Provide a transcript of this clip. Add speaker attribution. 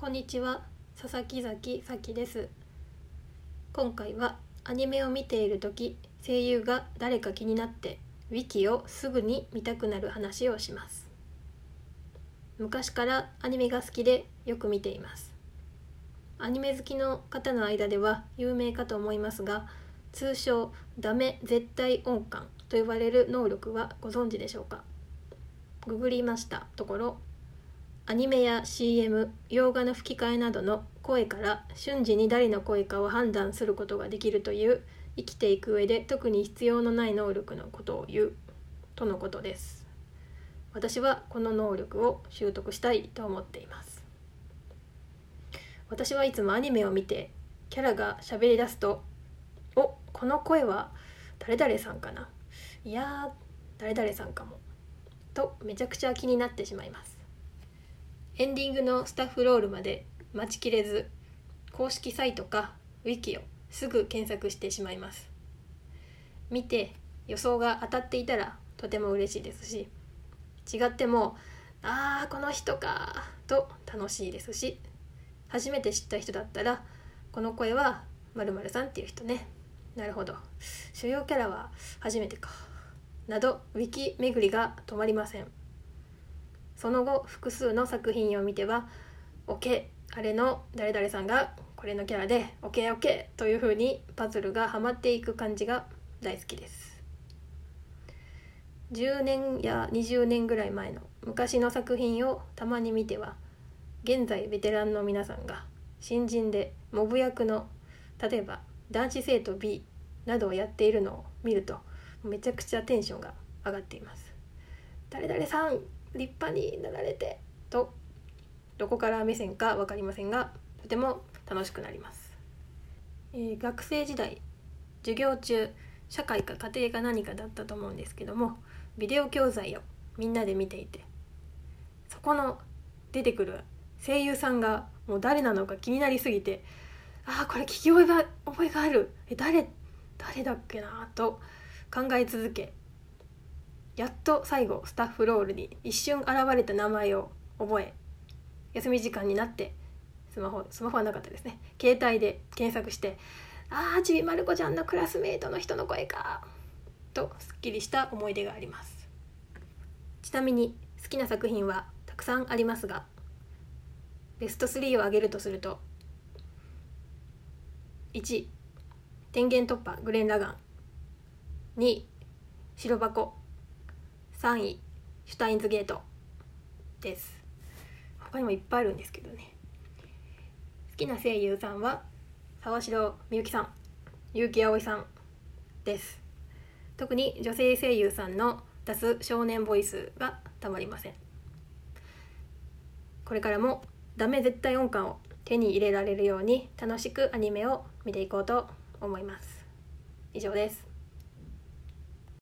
Speaker 1: こんにちは。佐々木崎咲です。今回はアニメを見ている時声優が誰か気になってウィキをすぐに見たくなる話をします。昔からアニメが好きでよく見ています。アニメ好きの方の間では有名かと思いますが通称ダメ絶対音感と呼ばれる能力はご存知でしょうか？ググりましたところアニメや CM 洋画の吹き替えなどの声から瞬時に誰の声かを判断することができるという生きていく上で特に必要のない能力のことを言うとのことです。私はこの能力を習得したいと思っています。私はいつもアニメを見てキャラが喋り出すと「おこの声は誰々さんかな？いや誰々さんかも」とめちゃくちゃ気になってしまいます。エンディングのスタッフロールまで待ちきれず公式サイトかウィキをすぐ検索してしまいます。見て予想が当たっていたらとても嬉しいですし違っても「ああこの人か」と楽しいですし初めて知った人だったら「この声はまるさんっていう人ね。なるほど。主要キャラは初めてか」などウィキ巡りが止まりません。その後複数の作品を見ては OK あれの誰々さんがこれのキャラで OKOK という風にパズルがはまっていく感じが大好きです。10年や20年ぐらい前の昔の作品をたまに見ては現在ベテランの皆さんが新人でモブ役の例えば男子生徒 B などをやっているのを見るとめちゃくちゃテンションが上がっています。誰々さん立派になられてとどこから目線か分かりませんがとても楽しくなります、えー、学生時代授業中社会か家庭か何かだったと思うんですけどもビデオ教材をみんなで見ていてそこの出てくる声優さんがもう誰なのか気になりすぎてああこれ聞き覚えが覚えがある。え誰誰だっけなと考え続けやっと最後スタッフロールに一瞬現れた名前を覚え休み時間になってスマホスマホはなかったですね。携帯で検索して「ああちびまる子ちゃんのクラスメートの人の声か」とすっきりした思い出があります。ちなみに好きな作品はたくさんありますがベスト3を挙げるとすると1天元突破グレン・ラガン。2白箱。3位シュタインズゲートです。他にもいっぱいあるんですけどね。好きな声優さんは沢城みゆきさん結城葵さんです。特に女性声優さんの出す少年ボイスがたまりません。これからもダメ絶対音感を手に入れられるように楽しくアニメを見ていこうと思います。以上です。